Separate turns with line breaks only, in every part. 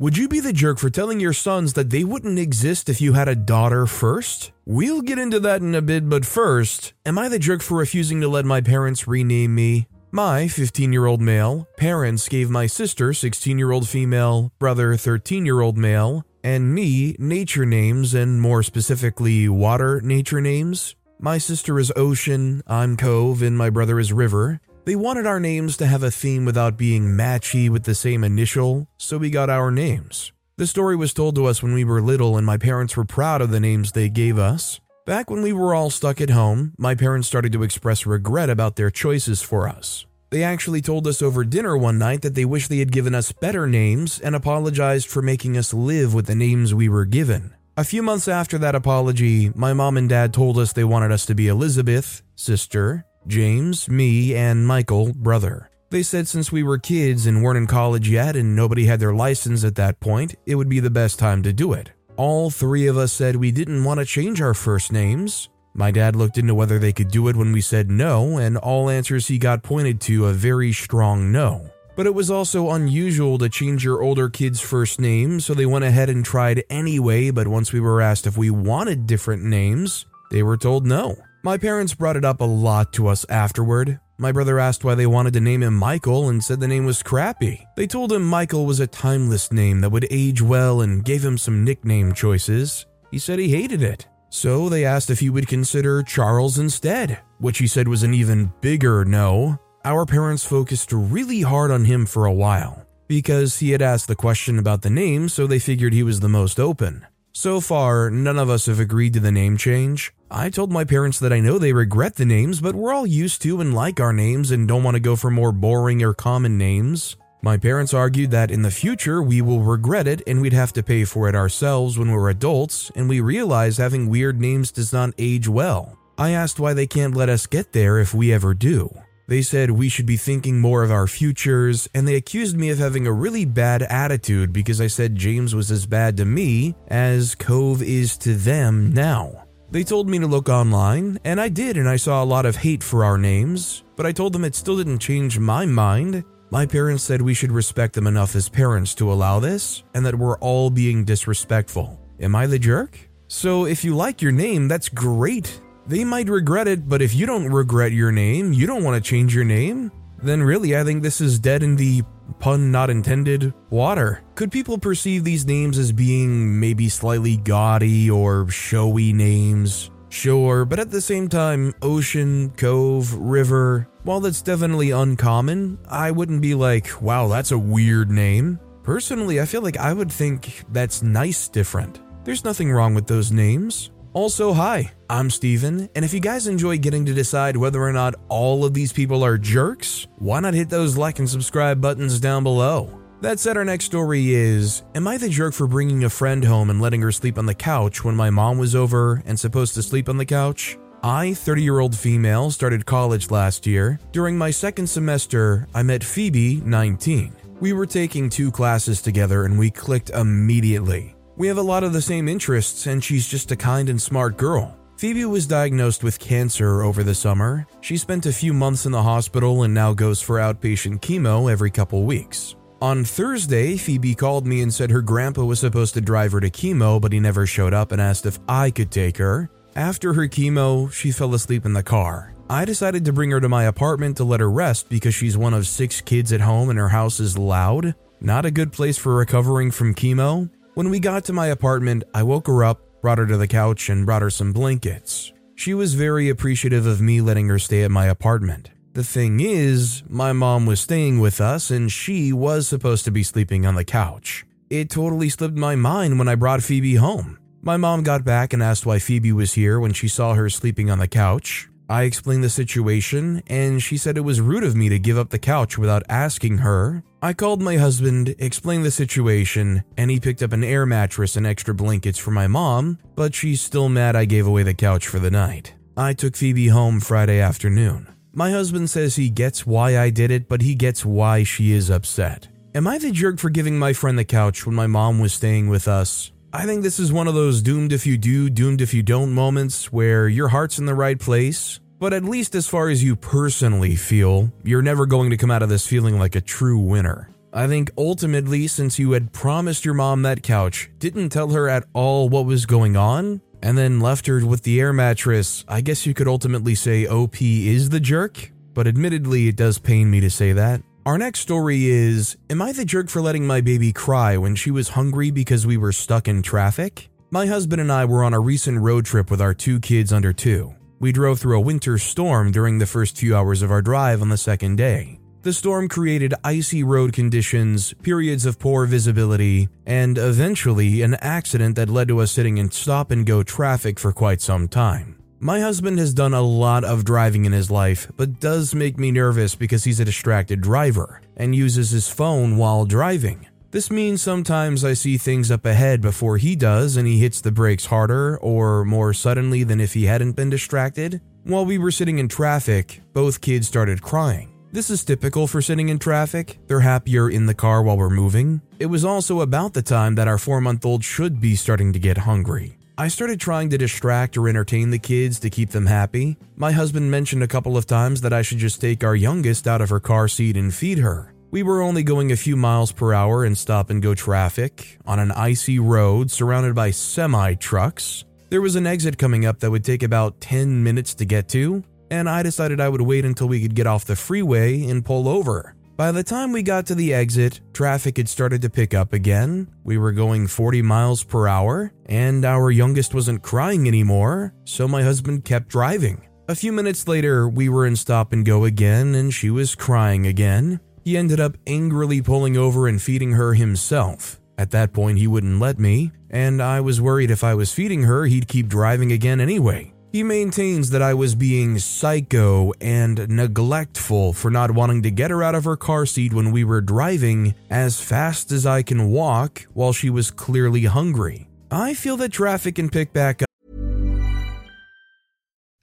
Would you be the jerk for telling your sons that they wouldn't exist if you had a daughter first? We'll get into that in a bit, but first, am I the jerk for refusing to let my parents rename me? My 15 year old male parents gave my sister, 16 year old female, brother, 13 year old male, and me nature names and more specifically water nature names. My sister is Ocean, I'm Cove, and my brother is River. They wanted our names to have a theme without being matchy with the same initial, so we got our names. The story was told to us when we were little, and my parents were proud of the names they gave us. Back when we were all stuck at home, my parents started to express regret about their choices for us. They actually told us over dinner one night that they wish they had given us better names and apologized for making us live with the names we were given. A few months after that apology, my mom and dad told us they wanted us to be Elizabeth, sister, James, me, and Michael, brother. They said since we were kids and weren't in college yet and nobody had their license at that point, it would be the best time to do it. All three of us said we didn't want to change our first names. My dad looked into whether they could do it when we said no, and all answers he got pointed to a very strong no. But it was also unusual to change your older kid's first name, so they went ahead and tried anyway. But once we were asked if we wanted different names, they were told no. My parents brought it up a lot to us afterward. My brother asked why they wanted to name him Michael and said the name was crappy. They told him Michael was a timeless name that would age well and gave him some nickname choices. He said he hated it. So they asked if he would consider Charles instead, which he said was an even bigger no. Our parents focused really hard on him for a while because he had asked the question about the name, so they figured he was the most open. So far, none of us have agreed to the name change. I told my parents that I know they regret the names, but we're all used to and like our names and don't want to go for more boring or common names. My parents argued that in the future we will regret it and we'd have to pay for it ourselves when we're adults, and we realize having weird names does not age well. I asked why they can't let us get there if we ever do. They said we should be thinking more of our futures, and they accused me of having a really bad attitude because I said James was as bad to me as Cove is to them now. They told me to look online, and I did, and I saw a lot of hate for our names, but I told them it still didn't change my mind. My parents said we should respect them enough as parents to allow this, and that we're all being disrespectful. Am I the jerk? So, if you like your name, that's great. They might regret it, but if you don't regret your name, you don't want to change your name, then really I think this is dead in the pun not intended water. Could people perceive these names as being maybe slightly gaudy or showy names? Sure, but at the same time, ocean, cove, river, while that's definitely uncommon, I wouldn't be like, wow, that's a weird name. Personally, I feel like I would think that's nice different. There's nothing wrong with those names. Also, hi, I'm Steven, and if you guys enjoy getting to decide whether or not all of these people are jerks, why not hit those like and subscribe buttons down below? That said, our next story is Am I the jerk for bringing a friend home and letting her sleep on the couch when my mom was over and supposed to sleep on the couch? I, 30 year old female, started college last year. During my second semester, I met Phoebe, 19. We were taking two classes together and we clicked immediately. We have a lot of the same interests, and she's just a kind and smart girl. Phoebe was diagnosed with cancer over the summer. She spent a few months in the hospital and now goes for outpatient chemo every couple weeks. On Thursday, Phoebe called me and said her grandpa was supposed to drive her to chemo, but he never showed up and asked if I could take her. After her chemo, she fell asleep in the car. I decided to bring her to my apartment to let her rest because she's one of six kids at home and her house is loud. Not a good place for recovering from chemo. When we got to my apartment, I woke her up, brought her to the couch, and brought her some blankets. She was very appreciative of me letting her stay at my apartment. The thing is, my mom was staying with us and she was supposed to be sleeping on the couch. It totally slipped my mind when I brought Phoebe home. My mom got back and asked why Phoebe was here when she saw her sleeping on the couch. I explained the situation, and she said it was rude of me to give up the couch without asking her. I called my husband, explained the situation, and he picked up an air mattress and extra blankets for my mom, but she's still mad I gave away the couch for the night. I took Phoebe home Friday afternoon. My husband says he gets why I did it, but he gets why she is upset. Am I the jerk for giving my friend the couch when my mom was staying with us? I think this is one of those doomed if you do, doomed if you don't moments where your heart's in the right place, but at least as far as you personally feel, you're never going to come out of this feeling like a true winner. I think ultimately, since you had promised your mom that couch, didn't tell her at all what was going on, and then left her with the air mattress, I guess you could ultimately say OP is the jerk, but admittedly, it does pain me to say that. Our next story is Am I the jerk for letting my baby cry when she was hungry because we were stuck in traffic? My husband and I were on a recent road trip with our two kids under two. We drove through a winter storm during the first few hours of our drive on the second day. The storm created icy road conditions, periods of poor visibility, and eventually an accident that led to us sitting in stop and go traffic for quite some time. My husband has done a lot of driving in his life, but does make me nervous because he's a distracted driver and uses his phone while driving. This means sometimes I see things up ahead before he does and he hits the brakes harder or more suddenly than if he hadn't been distracted. While we were sitting in traffic, both kids started crying. This is typical for sitting in traffic. They're happier in the car while we're moving. It was also about the time that our four month old should be starting to get hungry. I started trying to distract or entertain the kids to keep them happy. My husband mentioned a couple of times that I should just take our youngest out of her car seat and feed her. We were only going a few miles per hour in stop and go traffic on an icy road surrounded by semi trucks. There was an exit coming up that would take about 10 minutes to get to, and I decided I would wait until we could get off the freeway and pull over. By the time we got to the exit, traffic had started to pick up again. We were going 40 miles per hour, and our youngest wasn't crying anymore, so my husband kept driving. A few minutes later, we were in stop and go again, and she was crying again. He ended up angrily pulling over and feeding her himself. At that point, he wouldn't let me, and I was worried if I was feeding her, he'd keep driving again anyway. He maintains that I was being psycho and neglectful for not wanting to get her out of her car seat when we were driving as fast as I can walk while she was clearly hungry. I feel that traffic can pick back up.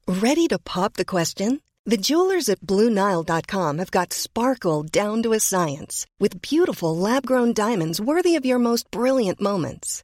Ready to pop the question? The jewelers at BlueNile.com have got sparkle down to a science with beautiful lab grown diamonds worthy of your most brilliant moments.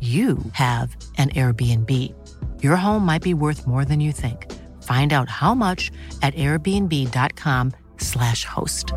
you have an Airbnb. Your home might be worth more than you think. Find out how much at airbnb.com/slash host.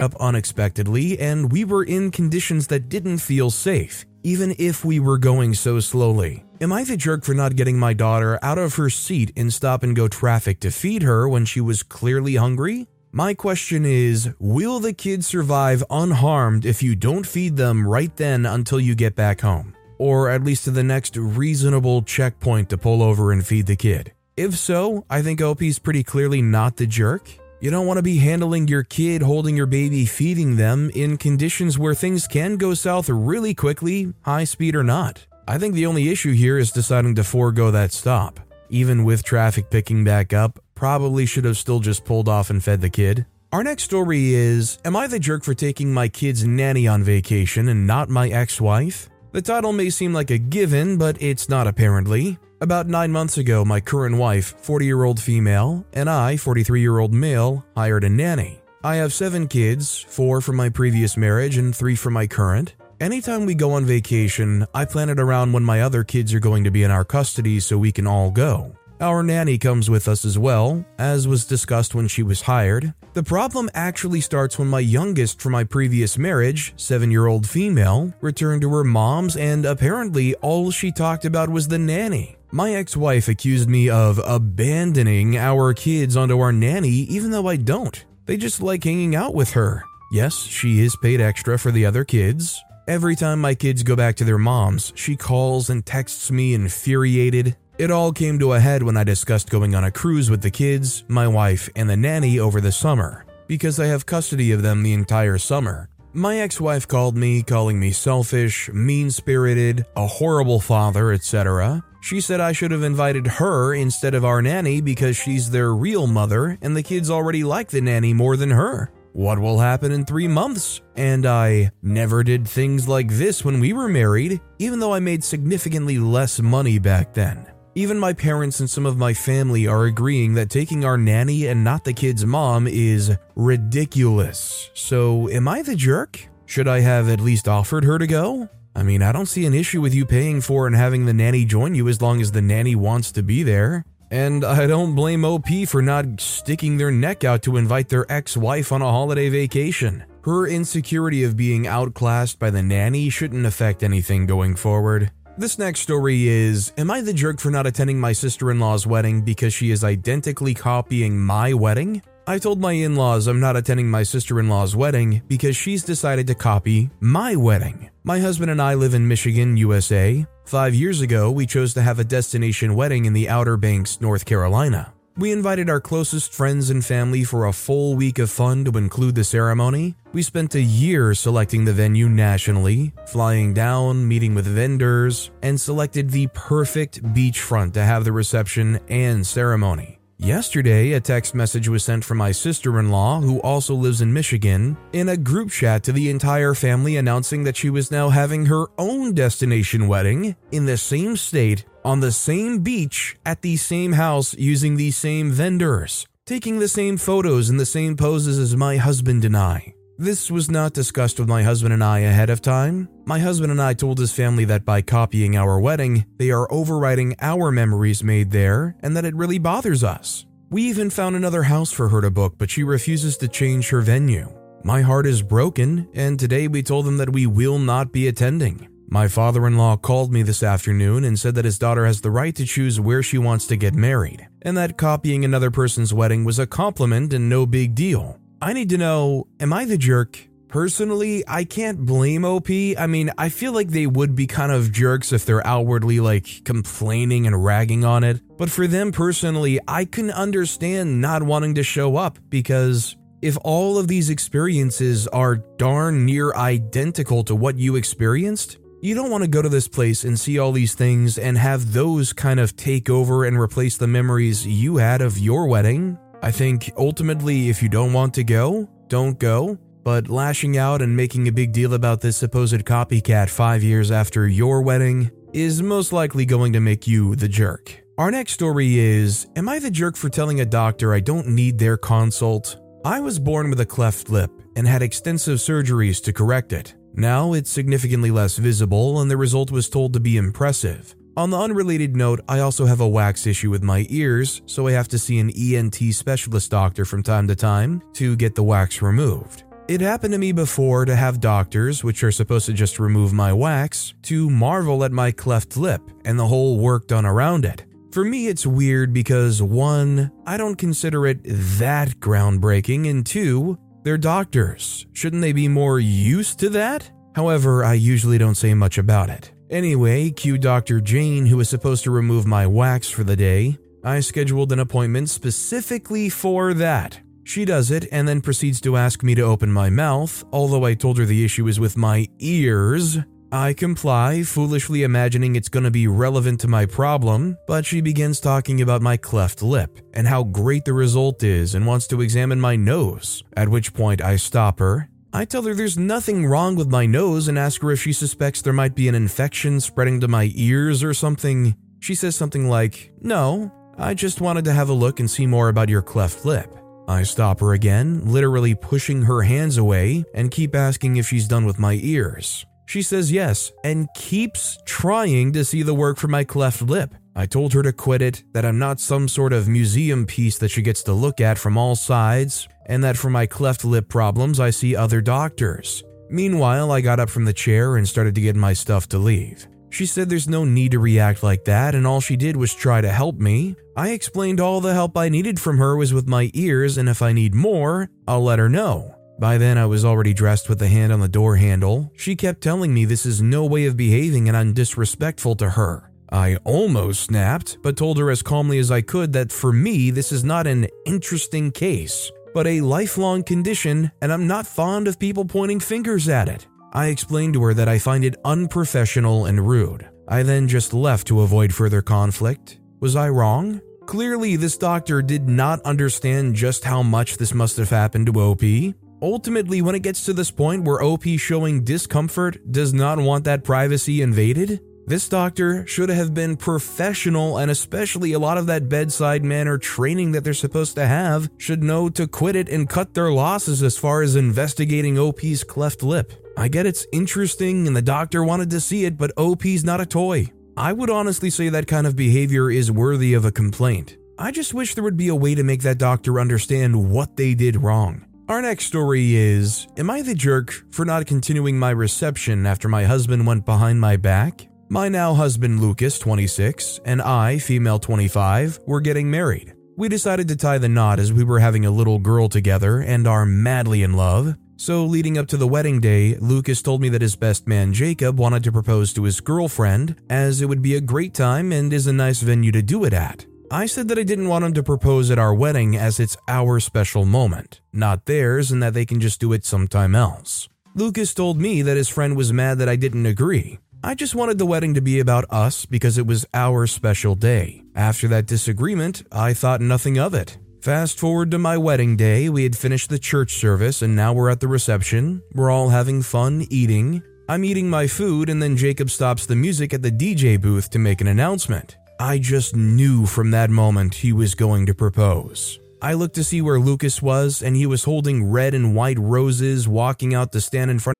Up unexpectedly, and we were in conditions that didn't feel safe, even if we were going so slowly. Am I the jerk for not getting my daughter out of her seat in stop and go traffic to feed her when she was clearly hungry? My question is Will the kids survive unharmed if you don't feed them right then until you get back home? Or at least to the next reasonable checkpoint to pull over and feed the kid? If so, I think OP's pretty clearly not the jerk. You don't want to be handling your kid, holding your baby, feeding them in conditions where things can go south really quickly, high speed or not. I think the only issue here is deciding to forego that stop. Even with traffic picking back up, probably should have still just pulled off and fed the kid. Our next story is Am I the jerk for taking my kid's nanny on vacation and not my ex wife? The title may seem like a given, but it's not apparently. About nine months ago, my current wife, 40 year old female, and I, 43 year old male, hired a nanny. I have seven kids, four from my previous marriage and three from my current. Anytime we go on vacation, I plan it around when my other kids are going to be in our custody so we can all go. Our nanny comes with us as well, as was discussed when she was hired. The problem actually starts when my youngest from my previous marriage, seven year old female, returned to her mom's, and apparently all she talked about was the nanny. My ex wife accused me of abandoning our kids onto our nanny, even though I don't. They just like hanging out with her. Yes, she is paid extra for the other kids. Every time my kids go back to their moms, she calls and texts me infuriated. It all came to a head when I discussed going on a cruise with the kids, my wife, and the nanny over the summer, because I have custody of them the entire summer. My ex wife called me, calling me selfish, mean spirited, a horrible father, etc. She said I should have invited her instead of our nanny because she's their real mother and the kids already like the nanny more than her. What will happen in three months? And I never did things like this when we were married, even though I made significantly less money back then. Even my parents and some of my family are agreeing that taking our nanny and not the kid's mom is ridiculous. So, am I the jerk? Should I have at least offered her to go? I mean, I don't see an issue with you paying for and having the nanny join you as long as the nanny wants to be there. And I don't blame OP for not sticking their neck out to invite their ex wife on a holiday vacation. Her insecurity of being outclassed by the nanny shouldn't affect anything going forward. This next story is Am I the jerk for not attending my sister in law's wedding because she is identically copying my wedding? I told my in laws I'm not attending my sister in law's wedding because she's decided to copy my wedding. My husband and I live in Michigan, USA. Five years ago, we chose to have a destination wedding in the Outer Banks, North Carolina. We invited our closest friends and family for a full week of fun to include the ceremony. We spent a year selecting the venue nationally, flying down, meeting with vendors, and selected the perfect beachfront to have the reception and ceremony. Yesterday, a text message was sent from my sister in law, who also lives in Michigan, in a group chat to the entire family announcing that she was now having her own destination wedding in the same state, on the same beach, at the same house, using the same vendors, taking the same photos and the same poses as my husband and I. This was not discussed with my husband and I ahead of time. My husband and I told his family that by copying our wedding, they are overwriting our memories made there and that it really bothers us. We even found another house for her to book, but she refuses to change her venue. My heart is broken, and today we told them that we will not be attending. My father in law called me this afternoon and said that his daughter has the right to choose where she wants to get married, and that copying another person's wedding was a compliment and no big deal. I need to know am I the jerk? Personally, I can't blame OP. I mean, I feel like they would be kind of jerks if they're outwardly like complaining and ragging on it. But for them personally, I can understand not wanting to show up because if all of these experiences are darn near identical to what you experienced, you don't want to go to this place and see all these things and have those kind of take over and replace the memories you had of your wedding. I think ultimately, if you don't want to go, don't go. But lashing out and making a big deal about this supposed copycat five years after your wedding is most likely going to make you the jerk. Our next story is Am I the jerk for telling a doctor I don't need their consult? I was born with a cleft lip and had extensive surgeries to correct it. Now it's significantly less visible, and the result was told to be impressive. On the unrelated note, I also have a wax issue with my ears, so I have to see an ENT specialist doctor from time to time to get the wax removed. It happened to me before to have doctors, which are supposed to just remove my wax, to marvel at my cleft lip and the whole work done around it. For me, it's weird because one, I don't consider it that groundbreaking, and two, they're doctors. Shouldn't they be more used to that? However, I usually don't say much about it. Anyway, cue Dr. Jane, who was supposed to remove my wax for the day. I scheduled an appointment specifically for that. She does it and then proceeds to ask me to open my mouth, although I told her the issue is with my ears. I comply, foolishly imagining it's gonna be relevant to my problem, but she begins talking about my cleft lip and how great the result is and wants to examine my nose, at which point I stop her I tell her there's nothing wrong with my nose and ask her if she suspects there might be an infection spreading to my ears or something. She says something like, No, I just wanted to have a look and see more about your cleft lip. I stop her again, literally pushing her hands away, and keep asking if she's done with my ears. She says yes and keeps trying to see the work for my cleft lip. I told her to quit it, that I'm not some sort of museum piece that she gets to look at from all sides, and that for my cleft lip problems, I see other doctors. Meanwhile, I got up from the chair and started to get my stuff to leave. She said there's no need to react like that, and all she did was try to help me. I explained all the help I needed from her was with my ears, and if I need more, I'll let her know. By then, I was already dressed with the hand on the door handle. She kept telling me this is no way of behaving and I'm disrespectful to her. I almost snapped, but told her as calmly as I could that for me, this is not an interesting case, but a lifelong condition, and I'm not fond of people pointing fingers at it. I explained to her that I find it unprofessional and rude. I then just left to avoid further conflict. Was I wrong? Clearly, this doctor did not understand just how much this must have happened to OP. Ultimately, when it gets to this point where OP showing discomfort does not want that privacy invaded, this doctor should have been professional, and especially a lot of that bedside manner training that they're supposed to have should know to quit it and cut their losses as far as investigating OP's cleft lip. I get it's interesting and the doctor wanted to see it, but OP's not a toy. I would honestly say that kind of behavior is worthy of a complaint. I just wish there would be a way to make that doctor understand what they did wrong. Our next story is Am I the jerk for not continuing my reception after my husband went behind my back? My now husband Lucas, 26, and I, female 25, were getting married. We decided to tie the knot as we were having a little girl together and are madly in love. So, leading up to the wedding day, Lucas told me that his best man Jacob wanted to propose to his girlfriend, as it would be a great time and is a nice venue to do it at. I said that I didn't want him to propose at our wedding as it's our special moment, not theirs, and that they can just do it sometime else. Lucas told me that his friend was mad that I didn't agree. I just wanted the wedding to be about us because it was our special day. After that disagreement, I thought nothing of it. Fast forward to my wedding day, we had finished the church service and now we're at the reception. We're all having fun eating. I'm eating my food, and then Jacob stops the music at the DJ booth to make an announcement. I just knew from that moment he was going to propose. I looked to see where Lucas was, and he was holding red and white roses walking out to stand in front.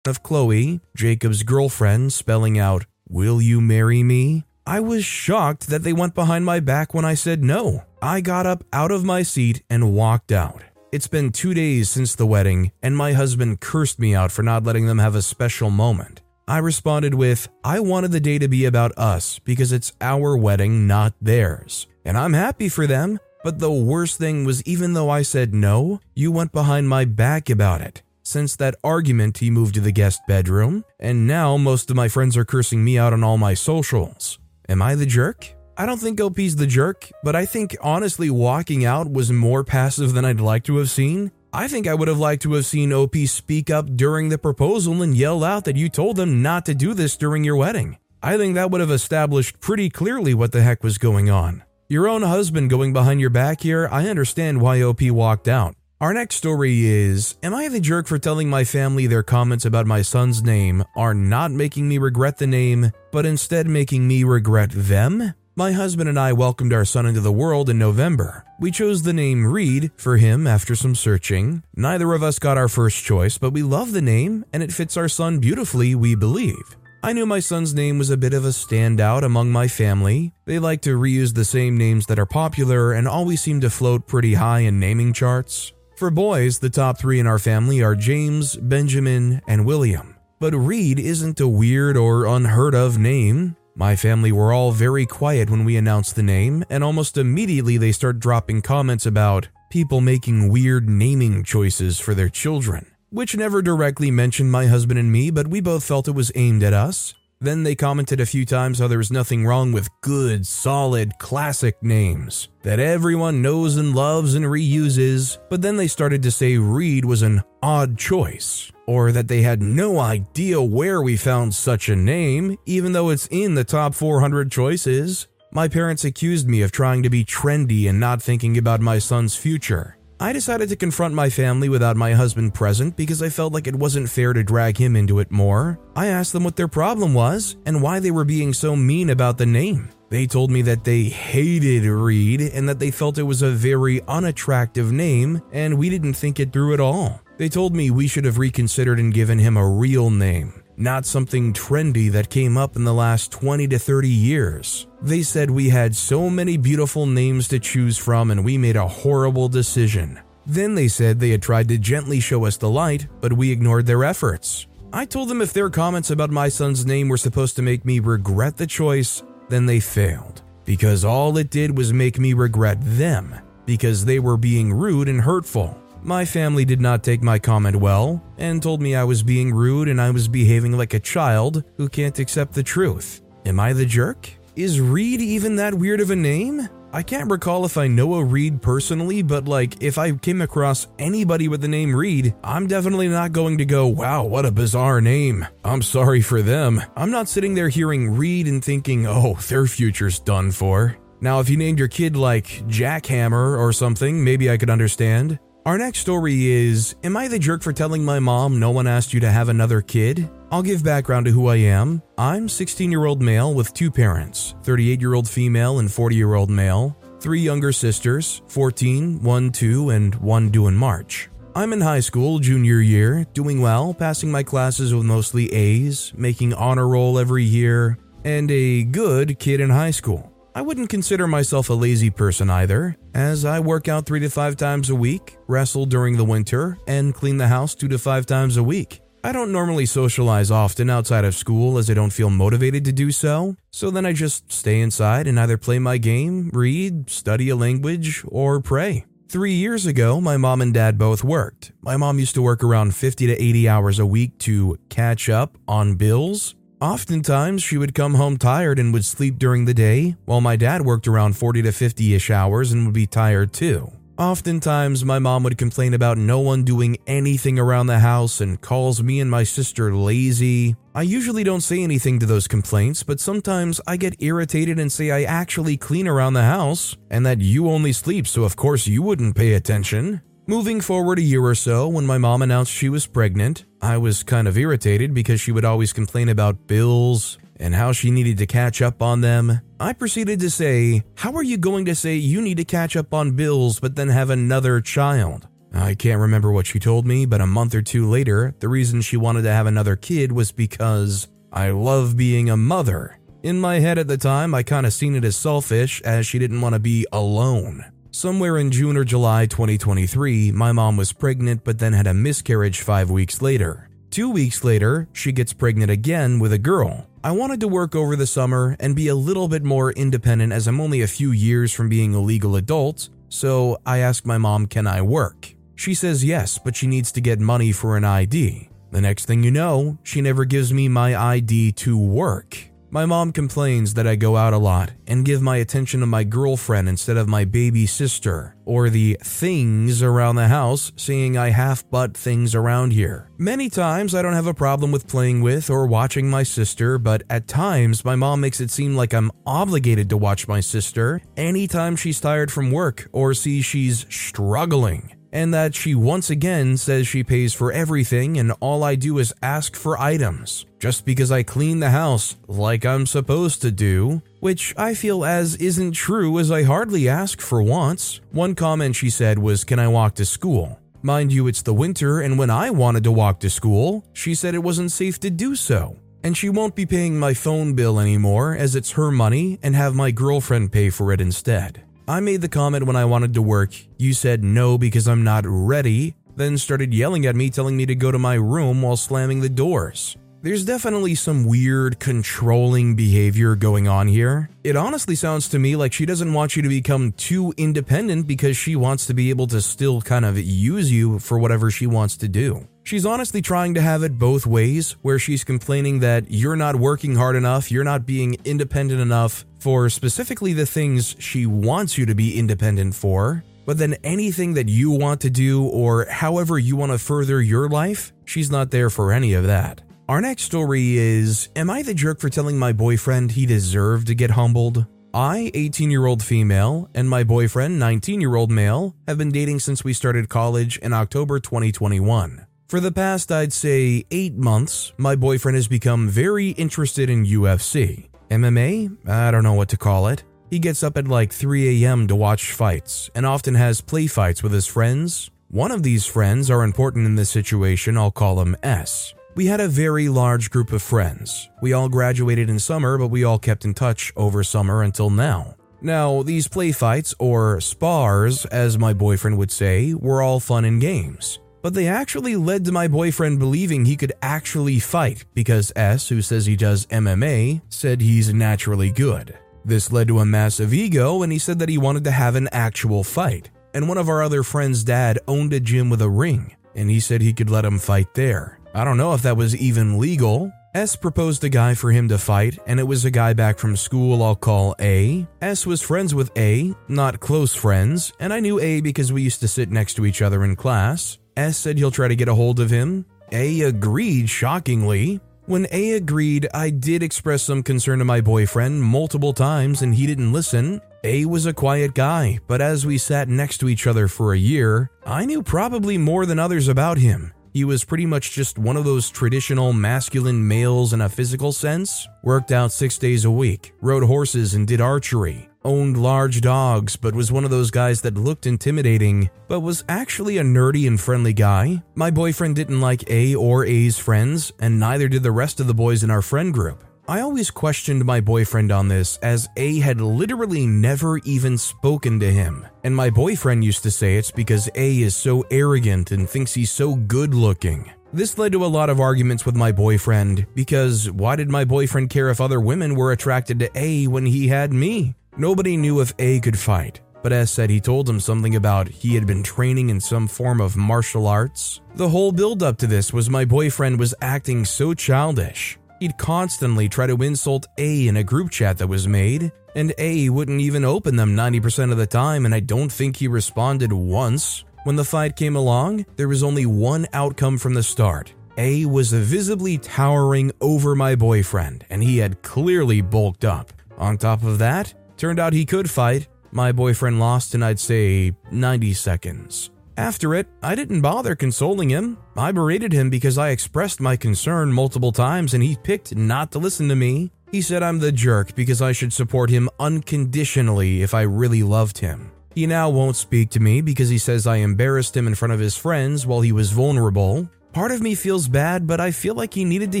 Of Chloe, Jacob's girlfriend, spelling out, Will you marry me? I was shocked that they went behind my back when I said no. I got up out of my seat and walked out. It's been two days since the wedding, and my husband cursed me out for not letting them have a special moment. I responded with, I wanted the day to be about us because it's our wedding, not theirs. And I'm happy for them, but the worst thing was even though I said no, you went behind my back about it. Since that argument, he moved to the guest bedroom, and now most of my friends are cursing me out on all my socials. Am I the jerk? I don't think OP's the jerk, but I think honestly walking out was more passive than I'd like to have seen. I think I would have liked to have seen OP speak up during the proposal and yell out that you told them not to do this during your wedding. I think that would have established pretty clearly what the heck was going on. Your own husband going behind your back here, I understand why OP walked out. Our next story is Am I the jerk for telling my family their comments about my son's name are not making me regret the name, but instead making me regret them? My husband and I welcomed our son into the world in November. We chose the name Reed for him after some searching. Neither of us got our first choice, but we love the name and it fits our son beautifully, we believe. I knew my son's name was a bit of a standout among my family. They like to reuse the same names that are popular and always seem to float pretty high in naming charts. For boys, the top three in our family are James, Benjamin, and William. But Reed isn't a weird or unheard of name. My family were all very quiet when we announced the name, and almost immediately they start dropping comments about people making weird naming choices for their children, which never directly mentioned my husband and me, but we both felt it was aimed at us. Then they commented a few times how there was nothing wrong with good, solid, classic names that everyone knows and loves and reuses, but then they started to say Reed was an odd choice, or that they had no idea where we found such a name, even though it's in the top 400 choices. My parents accused me of trying to be trendy and not thinking about my son's future. I decided to confront my family without my husband present because I felt like it wasn't fair to drag him into it more. I asked them what their problem was and why they were being so mean about the name. They told me that they hated Reed and that they felt it was a very unattractive name and we didn't think it through at all. They told me we should have reconsidered and given him a real name not something trendy that came up in the last 20 to 30 years. They said we had so many beautiful names to choose from and we made a horrible decision. Then they said they had tried to gently show us the light, but we ignored their efforts. I told them if their comments about my son's name were supposed to make me regret the choice, then they failed. Because all it did was make me regret them, because they were being rude and hurtful. My family did not take my comment well and told me I was being rude and I was behaving like a child who can't accept the truth. Am I the jerk? Is Reed even that weird of a name? I can't recall if I know a Reed personally, but like if I came across anybody with the name Reed, I'm definitely not going to go, wow, what a bizarre name. I'm sorry for them. I'm not sitting there hearing Reed and thinking, oh, their future's done for. Now, if you named your kid like Jackhammer or something, maybe I could understand. Our next story is Am I the jerk for telling my mom no one asked you to have another kid? I'll give background to who I am. I'm 16 year old male with two parents 38 year old female and 40 year old male, three younger sisters 14, 1, 2, and 1 due in March. I'm in high school, junior year, doing well, passing my classes with mostly A's, making honor roll every year, and a good kid in high school. I wouldn't consider myself a lazy person either, as I work out three to five times a week, wrestle during the winter, and clean the house two to five times a week. I don't normally socialize often outside of school as I don't feel motivated to do so, so then I just stay inside and either play my game, read, study a language, or pray. Three years ago, my mom and dad both worked. My mom used to work around 50 to 80 hours a week to catch up on bills, Oftentimes, she would come home tired and would sleep during the day, while my dad worked around 40 to 50 ish hours and would be tired too. Oftentimes, my mom would complain about no one doing anything around the house and calls me and my sister lazy. I usually don't say anything to those complaints, but sometimes I get irritated and say I actually clean around the house and that you only sleep, so of course you wouldn't pay attention. Moving forward a year or so, when my mom announced she was pregnant, I was kind of irritated because she would always complain about bills and how she needed to catch up on them. I proceeded to say, How are you going to say you need to catch up on bills but then have another child? I can't remember what she told me, but a month or two later, the reason she wanted to have another kid was because I love being a mother. In my head at the time, I kind of seen it as selfish as she didn't want to be alone. Somewhere in June or July 2023, my mom was pregnant but then had a miscarriage five weeks later. Two weeks later, she gets pregnant again with a girl. I wanted to work over the summer and be a little bit more independent as I'm only a few years from being a legal adult, so I asked my mom, Can I work? She says yes, but she needs to get money for an ID. The next thing you know, she never gives me my ID to work. My mom complains that I go out a lot and give my attention to my girlfriend instead of my baby sister, or the things around the house, saying I half butt things around here. Many times I don't have a problem with playing with or watching my sister, but at times my mom makes it seem like I'm obligated to watch my sister anytime she's tired from work or sees she's struggling and that she once again says she pays for everything and all I do is ask for items, just because I clean the house like I'm supposed to do, which I feel as isn't true as I hardly ask for once. One comment she said was, Can I walk to school? Mind you, it's the winter, and when I wanted to walk to school, she said it wasn't safe to do so. And she won't be paying my phone bill anymore as it's her money and have my girlfriend pay for it instead. I made the comment when I wanted to work. You said no because I'm not ready, then started yelling at me, telling me to go to my room while slamming the doors. There's definitely some weird, controlling behavior going on here. It honestly sounds to me like she doesn't want you to become too independent because she wants to be able to still kind of use you for whatever she wants to do. She's honestly trying to have it both ways, where she's complaining that you're not working hard enough, you're not being independent enough for specifically the things she wants you to be independent for, but then anything that you want to do or however you want to further your life, she's not there for any of that. Our next story is Am I the jerk for telling my boyfriend he deserved to get humbled? I, 18 year old female, and my boyfriend, 19 year old male, have been dating since we started college in October 2021. For the past, I'd say, eight months, my boyfriend has become very interested in UFC. MMA? I don't know what to call it. He gets up at like 3 a.m. to watch fights and often has play fights with his friends. One of these friends are important in this situation, I'll call him S. We had a very large group of friends. We all graduated in summer, but we all kept in touch over summer until now. Now, these play fights, or spars, as my boyfriend would say, were all fun and games. But they actually led to my boyfriend believing he could actually fight because S, who says he does MMA, said he's naturally good. This led to a massive ego, and he said that he wanted to have an actual fight. And one of our other friends' dad owned a gym with a ring, and he said he could let him fight there. I don't know if that was even legal. S proposed a guy for him to fight, and it was a guy back from school I'll call A. S was friends with A, not close friends, and I knew A because we used to sit next to each other in class. S said he'll try to get a hold of him. A agreed, shockingly. When A agreed, I did express some concern to my boyfriend multiple times and he didn't listen. A was a quiet guy, but as we sat next to each other for a year, I knew probably more than others about him. He was pretty much just one of those traditional masculine males in a physical sense. Worked out six days a week, rode horses and did archery, owned large dogs, but was one of those guys that looked intimidating, but was actually a nerdy and friendly guy. My boyfriend didn't like A or A's friends, and neither did the rest of the boys in our friend group. I always questioned my boyfriend on this, as A had literally never even spoken to him. And my boyfriend used to say it's because A is so arrogant and thinks he's so good looking. This led to a lot of arguments with my boyfriend because why did my boyfriend care if other women were attracted to A when he had me? Nobody knew if A could fight, but S said he told him something about he had been training in some form of martial arts. The whole build up to this was my boyfriend was acting so childish. He'd constantly try to insult A in a group chat that was made, and A wouldn't even open them 90% of the time, and I don't think he responded once. When the fight came along, there was only one outcome from the start. A was visibly towering over my boyfriend, and he had clearly bulked up. On top of that, turned out he could fight. My boyfriend lost in I'd say 90 seconds. After it, I didn't bother consoling him. I berated him because I expressed my concern multiple times and he picked not to listen to me. He said I'm the jerk because I should support him unconditionally if I really loved him. He now won't speak to me because he says I embarrassed him in front of his friends while he was vulnerable. Part of me feels bad, but I feel like he needed to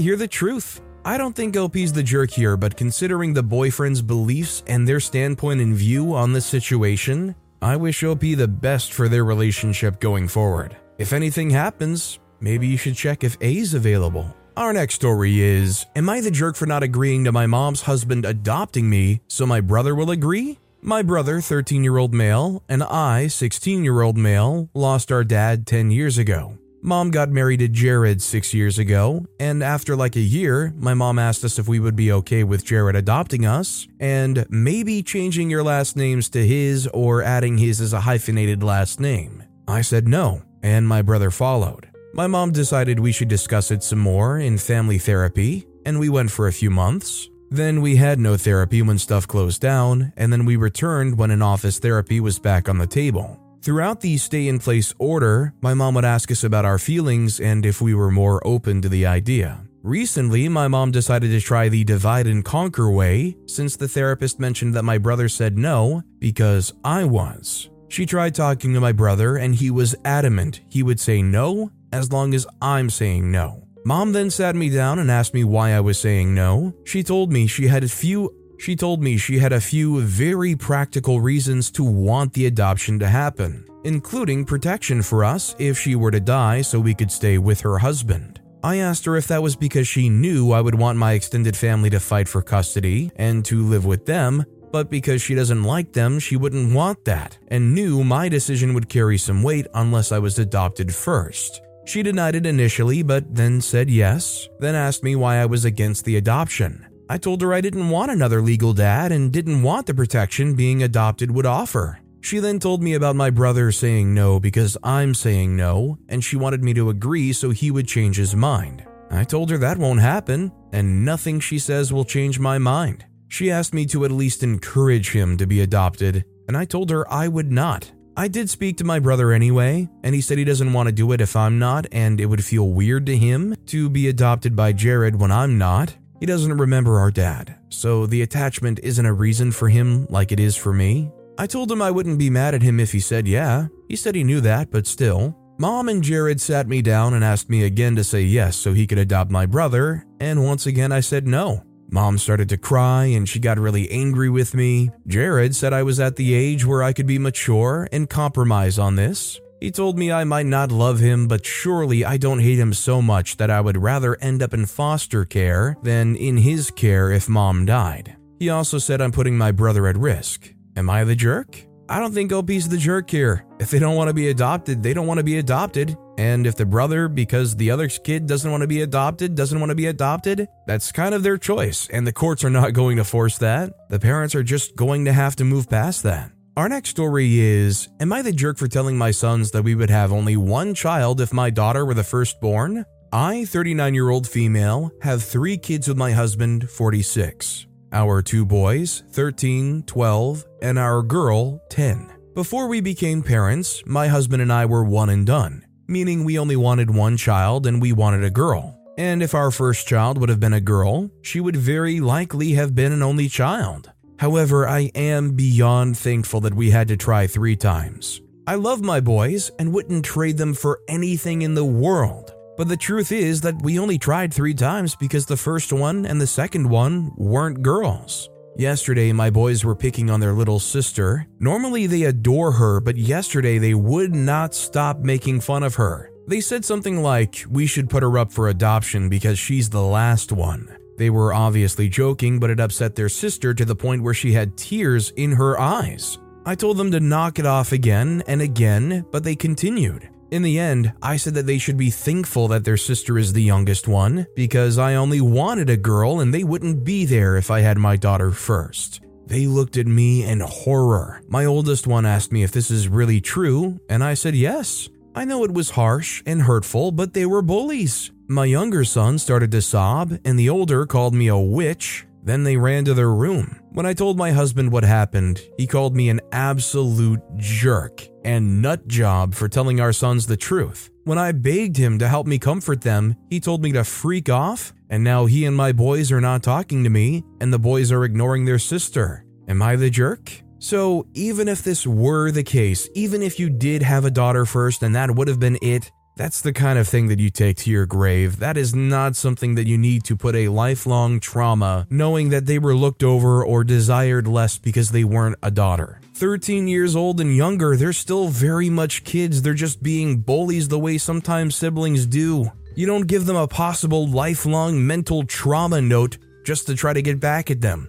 hear the truth. I don't think OP's the jerk here, but considering the boyfriend's beliefs and their standpoint and view on this situation, I wish OP the best for their relationship going forward. If anything happens, maybe you should check if A's available. Our next story is Am I the jerk for not agreeing to my mom's husband adopting me so my brother will agree? My brother, 13 year old male, and I, 16 year old male, lost our dad 10 years ago. Mom got married to Jared six years ago, and after like a year, my mom asked us if we would be okay with Jared adopting us and maybe changing your last names to his or adding his as a hyphenated last name. I said no, and my brother followed. My mom decided we should discuss it some more in family therapy, and we went for a few months. Then we had no therapy when stuff closed down, and then we returned when an office therapy was back on the table. Throughout the stay in place order, my mom would ask us about our feelings and if we were more open to the idea. Recently, my mom decided to try the divide and conquer way since the therapist mentioned that my brother said no because I was. She tried talking to my brother and he was adamant he would say no as long as I'm saying no. Mom then sat me down and asked me why I was saying no. She told me she had a few she told me she had a few very practical reasons to want the adoption to happen, including protection for us if she were to die so we could stay with her husband. I asked her if that was because she knew I would want my extended family to fight for custody and to live with them, but because she doesn't like them, she wouldn't want that, and knew my decision would carry some weight unless I was adopted first. She denied it initially, but then said yes, then asked me why I was against the adoption. I told her I didn't want another legal dad and didn't want the protection being adopted would offer. She then told me about my brother saying no because I'm saying no, and she wanted me to agree so he would change his mind. I told her that won't happen, and nothing she says will change my mind. She asked me to at least encourage him to be adopted, and I told her I would not. I did speak to my brother anyway, and he said he doesn't want to do it if I'm not, and it would feel weird to him to be adopted by Jared when I'm not. He doesn't remember our dad, so the attachment isn't a reason for him like it is for me. I told him I wouldn't be mad at him if he said yeah. He said he knew that, but still. Mom and Jared sat me down and asked me again to say yes so he could adopt my brother, and once again I said no. Mom started to cry and she got really angry with me. Jared said I was at the age where I could be mature and compromise on this. He told me I might not love him, but surely I don't hate him so much that I would rather end up in foster care than in his care if mom died. He also said I'm putting my brother at risk. Am I the jerk? I don't think OP's the jerk here. If they don't want to be adopted, they don't want to be adopted. And if the brother, because the other kid doesn't want to be adopted, doesn't want to be adopted, that's kind of their choice, and the courts are not going to force that. The parents are just going to have to move past that. Our next story is Am I the jerk for telling my sons that we would have only one child if my daughter were the firstborn? I, 39 year old female, have three kids with my husband, 46. Our two boys, 13, 12, and our girl, 10. Before we became parents, my husband and I were one and done meaning we only wanted one child and we wanted a girl. And if our first child would have been a girl, she would very likely have been an only child. However, I am beyond thankful that we had to try three times. I love my boys and wouldn't trade them for anything in the world. But the truth is that we only tried three times because the first one and the second one weren't girls. Yesterday, my boys were picking on their little sister. Normally, they adore her, but yesterday they would not stop making fun of her. They said something like, We should put her up for adoption because she's the last one. They were obviously joking, but it upset their sister to the point where she had tears in her eyes. I told them to knock it off again and again, but they continued. In the end, I said that they should be thankful that their sister is the youngest one, because I only wanted a girl and they wouldn't be there if I had my daughter first. They looked at me in horror. My oldest one asked me if this is really true, and I said yes. I know it was harsh and hurtful, but they were bullies. My younger son started to sob, and the older called me a witch. Then they ran to their room. When I told my husband what happened, he called me an absolute jerk and nut job for telling our sons the truth. When I begged him to help me comfort them, he told me to freak off, and now he and my boys are not talking to me, and the boys are ignoring their sister. Am I the jerk? So, even if this were the case, even if you did have a daughter first and that would have been it, that's the kind of thing that you take to your grave. That is not something that you need to put a lifelong trauma knowing that they were looked over or desired less because they weren't a daughter. 13 years old and younger, they're still very much kids. They're just being bullies the way sometimes siblings do. You don't give them a possible lifelong mental trauma note just to try to get back at them.